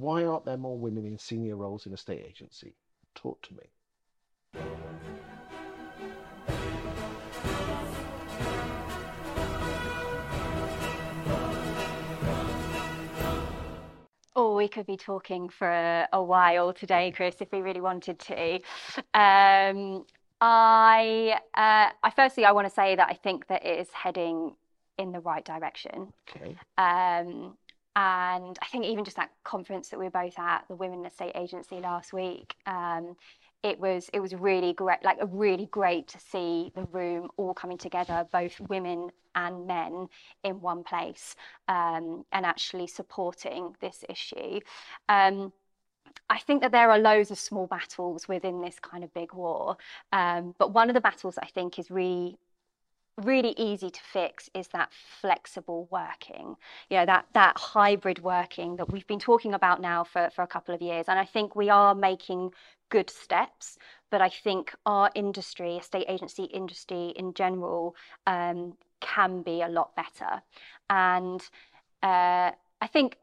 why aren't there more women in senior roles in estate agency? Talk to me. Oh, we could be talking for a, a while today, Chris, if we really wanted to. Um, I, uh, I firstly, I want to say that I think that it is heading in the right direction. Okay. Um, and I think even just that conference that we were both at, the Women Estate Agency last week, um, it was it was really great, like really great to see the room all coming together, both women and men in one place, um, and actually supporting this issue. Um, I think that there are loads of small battles within this kind of big war, um, but one of the battles I think is really really easy to fix is that flexible working. You know that that hybrid working that we've been talking about now for, for a couple of years. And i think we are making good steps but i think our industry estate agency industry in general um, can be a lot better. And uh, i think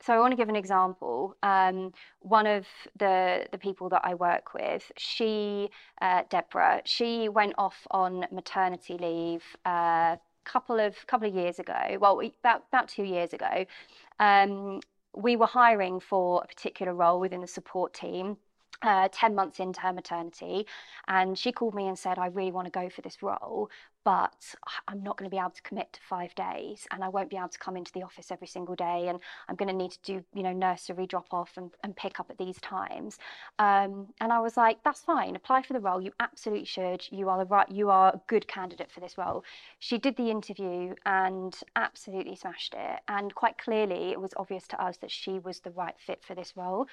so I want to give an example. Um, one of the the people that I work with, she, uh, Deborah, she went off on maternity leave a uh, couple of couple of years ago. Well, about about two years ago. Um, we were hiring for a particular role within the support team. Uh, 10 months into her maternity, and she called me and said, I really want to go for this role, but I'm not going to be able to commit to five days and I won't be able to come into the office every single day and I'm going to need to do, you know, nursery drop off and, and pick up at these times. Um, and I was like, that's fine, apply for the role. You absolutely should. You are the right, you are a good candidate for this role. She did the interview and absolutely smashed it. And quite clearly, it was obvious to us that she was the right fit for this role.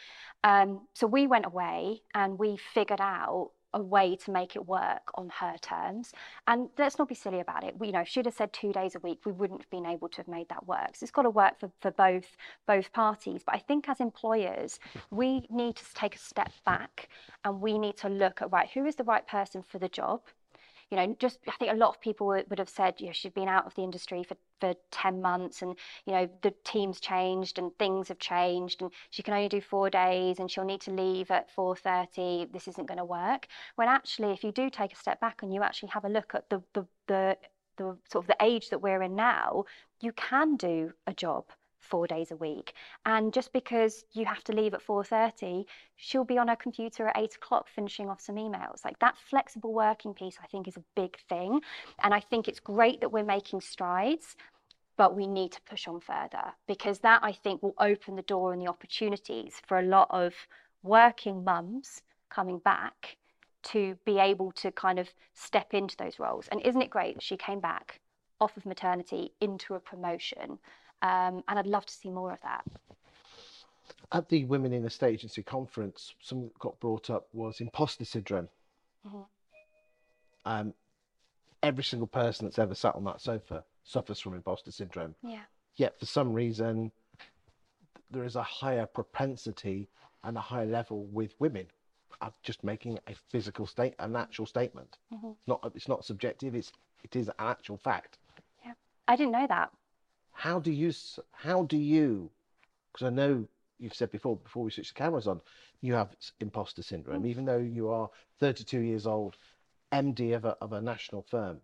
Um, so we went away and we figured out a way to make it work on her terms. And let's not be silly about it. We, you know, if she'd have said two days a week, we wouldn't have been able to have made that work. So it's got to work for, for both both parties. But I think as employers, we need to take a step back and we need to look at right, who is the right person for the job? You know, just I think a lot of people would have said, you know, she'd been out of the industry for, for 10 months and, you know, the team's changed and things have changed and she can only do four days and she'll need to leave at 4.30, this isn't going to work. When actually, if you do take a step back and you actually have a look at the, the, the, the sort of the age that we're in now, you can do a job four days a week. And just because you have to leave at 4.30, she'll be on her computer at 8 o'clock finishing off some emails. Like that flexible working piece, I think, is a big thing. And I think it's great that we're making strides, but we need to push on further because that, I think, will open the door and the opportunities for a lot of working mums coming back to be able to kind of step into those roles. And isn't it great that she came back off of maternity into a promotion? Um, and I'd love to see more of that. At the Women in Estate Agency conference, something that got brought up was imposter syndrome. Mm-hmm. Um, every single person that's ever sat on that sofa suffers from imposter syndrome. Yeah. Yet for some reason, there is a higher propensity and a higher level with women of just making a physical state, a natural statement. Mm-hmm. Not, it's not subjective. It's it is an actual fact. Yeah, I didn't know that how do you how do you because i know you've said before before we switch the cameras on you have imposter syndrome. Mm. even though you are 32 years old md of a, of a national firm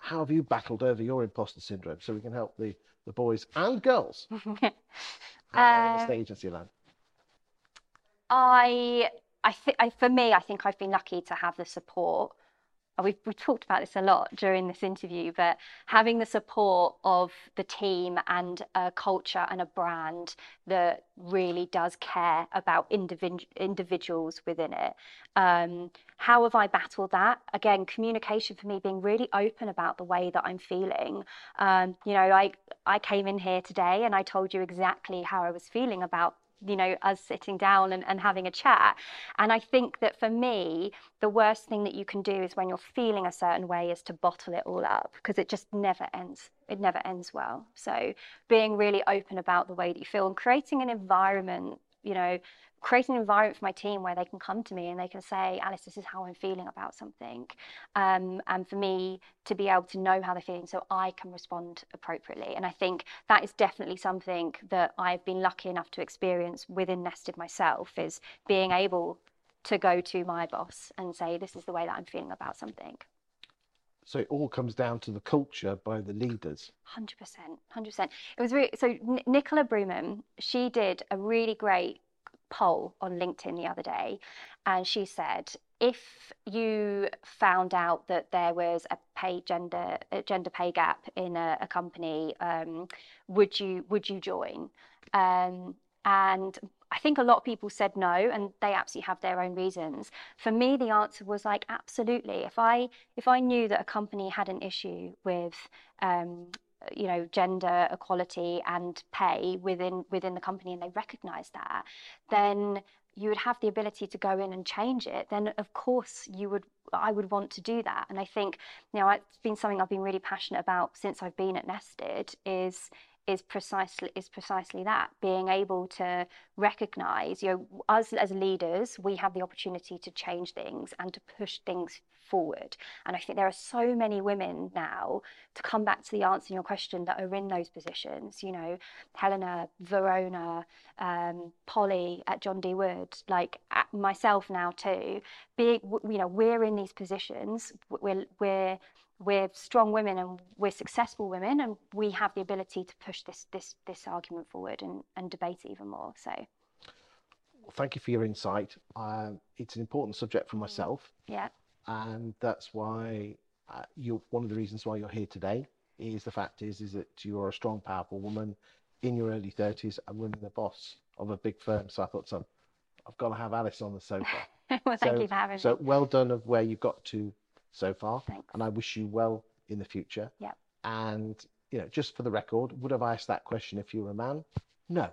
how have you battled over your imposter syndrome? So we can help the the boys and girls at uh, agency land. I i think for me i think i've been lucky to have the support we've, we've talked about this a lot during this interview, but having the support of the team and a culture and a brand that really does care about individ- individuals within it. Um, how have I battled that? Again, communication for me, being really open about the way that I'm feeling. Um, you know, I I came in here today and I told you exactly how I was feeling about you know us sitting down and, and having a chat. And i think that for me the worst thing that you can do is when you're feeling a certain way is to bottle it all up because it just never ends. It never ends well. So being really open about the way that you feel and creating an environment you know, creating an environment for my team where they can come to me and they can say, Alice, this is how I'm feeling about something. Um, and for me to be able to know how they're feeling so I can respond appropriately. And I think that is definitely something that I've been lucky enough to experience within Nested myself is being able to go to my boss and say, this is the way that I'm feeling about something. So it all comes down to the culture by the leaders. Hundred percent, hundred percent. It was really so. N- Nicola Bruman, she did a really great poll on LinkedIn the other day, and she said if you found out that there was a pay gender a gender pay gap in a, a company, um, would you would you join? Um, and I think a lot of people said no, and they absolutely have their own reasons. For me, the answer was like absolutely. If I if I knew that a company had an issue with um, you know gender equality and pay within within the company, and they recognised that, then you would have the ability to go in and change it. Then of course you would. I would want to do that, and I think you know it's been something I've been really passionate about since I've been at Nested. Is is precisely is precisely that being able to recognize you know us as leaders we have the opportunity to change things and to push things forward. And i think there are so many women now to come back to the answer in your question that are in those positions you know helena verona um, polly at John D Wood like myself now too being you know we're in these positions we're we're we're strong women and we're successful women and we have the ability to push this this this argument forward and, and debate even more so. Well, thank you for your insight. Um, it's an important subject for myself. Yeah. And that's why uh, you're one of the reasons why you're here today is the fact is is that you're a strong powerful woman in your early 30s and running the boss of a big firm. So i thought so i've got to have alice on the sofa. Well thank so, you for having so me. so well done of where you've got to so far. Thanks. And I wish you well in the future. Yeah. And, you know, just for the record, would have asked that question if you were a man? No.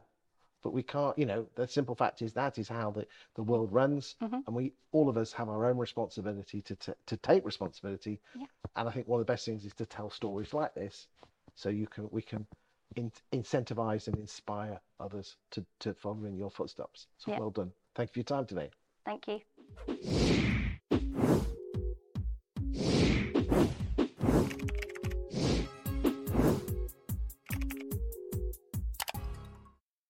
But we can't, you know, the simple fact is that is how the, the world runs. Mm-hmm. And we, all of us, have our own responsibility to, to, to take responsibility. Yeah. And I think one of the best things is to tell stories like this so you can, we can in, incentivize and inspire others to, to follow in your footsteps. So yeah. well done. Thank you for your time today. Thank you.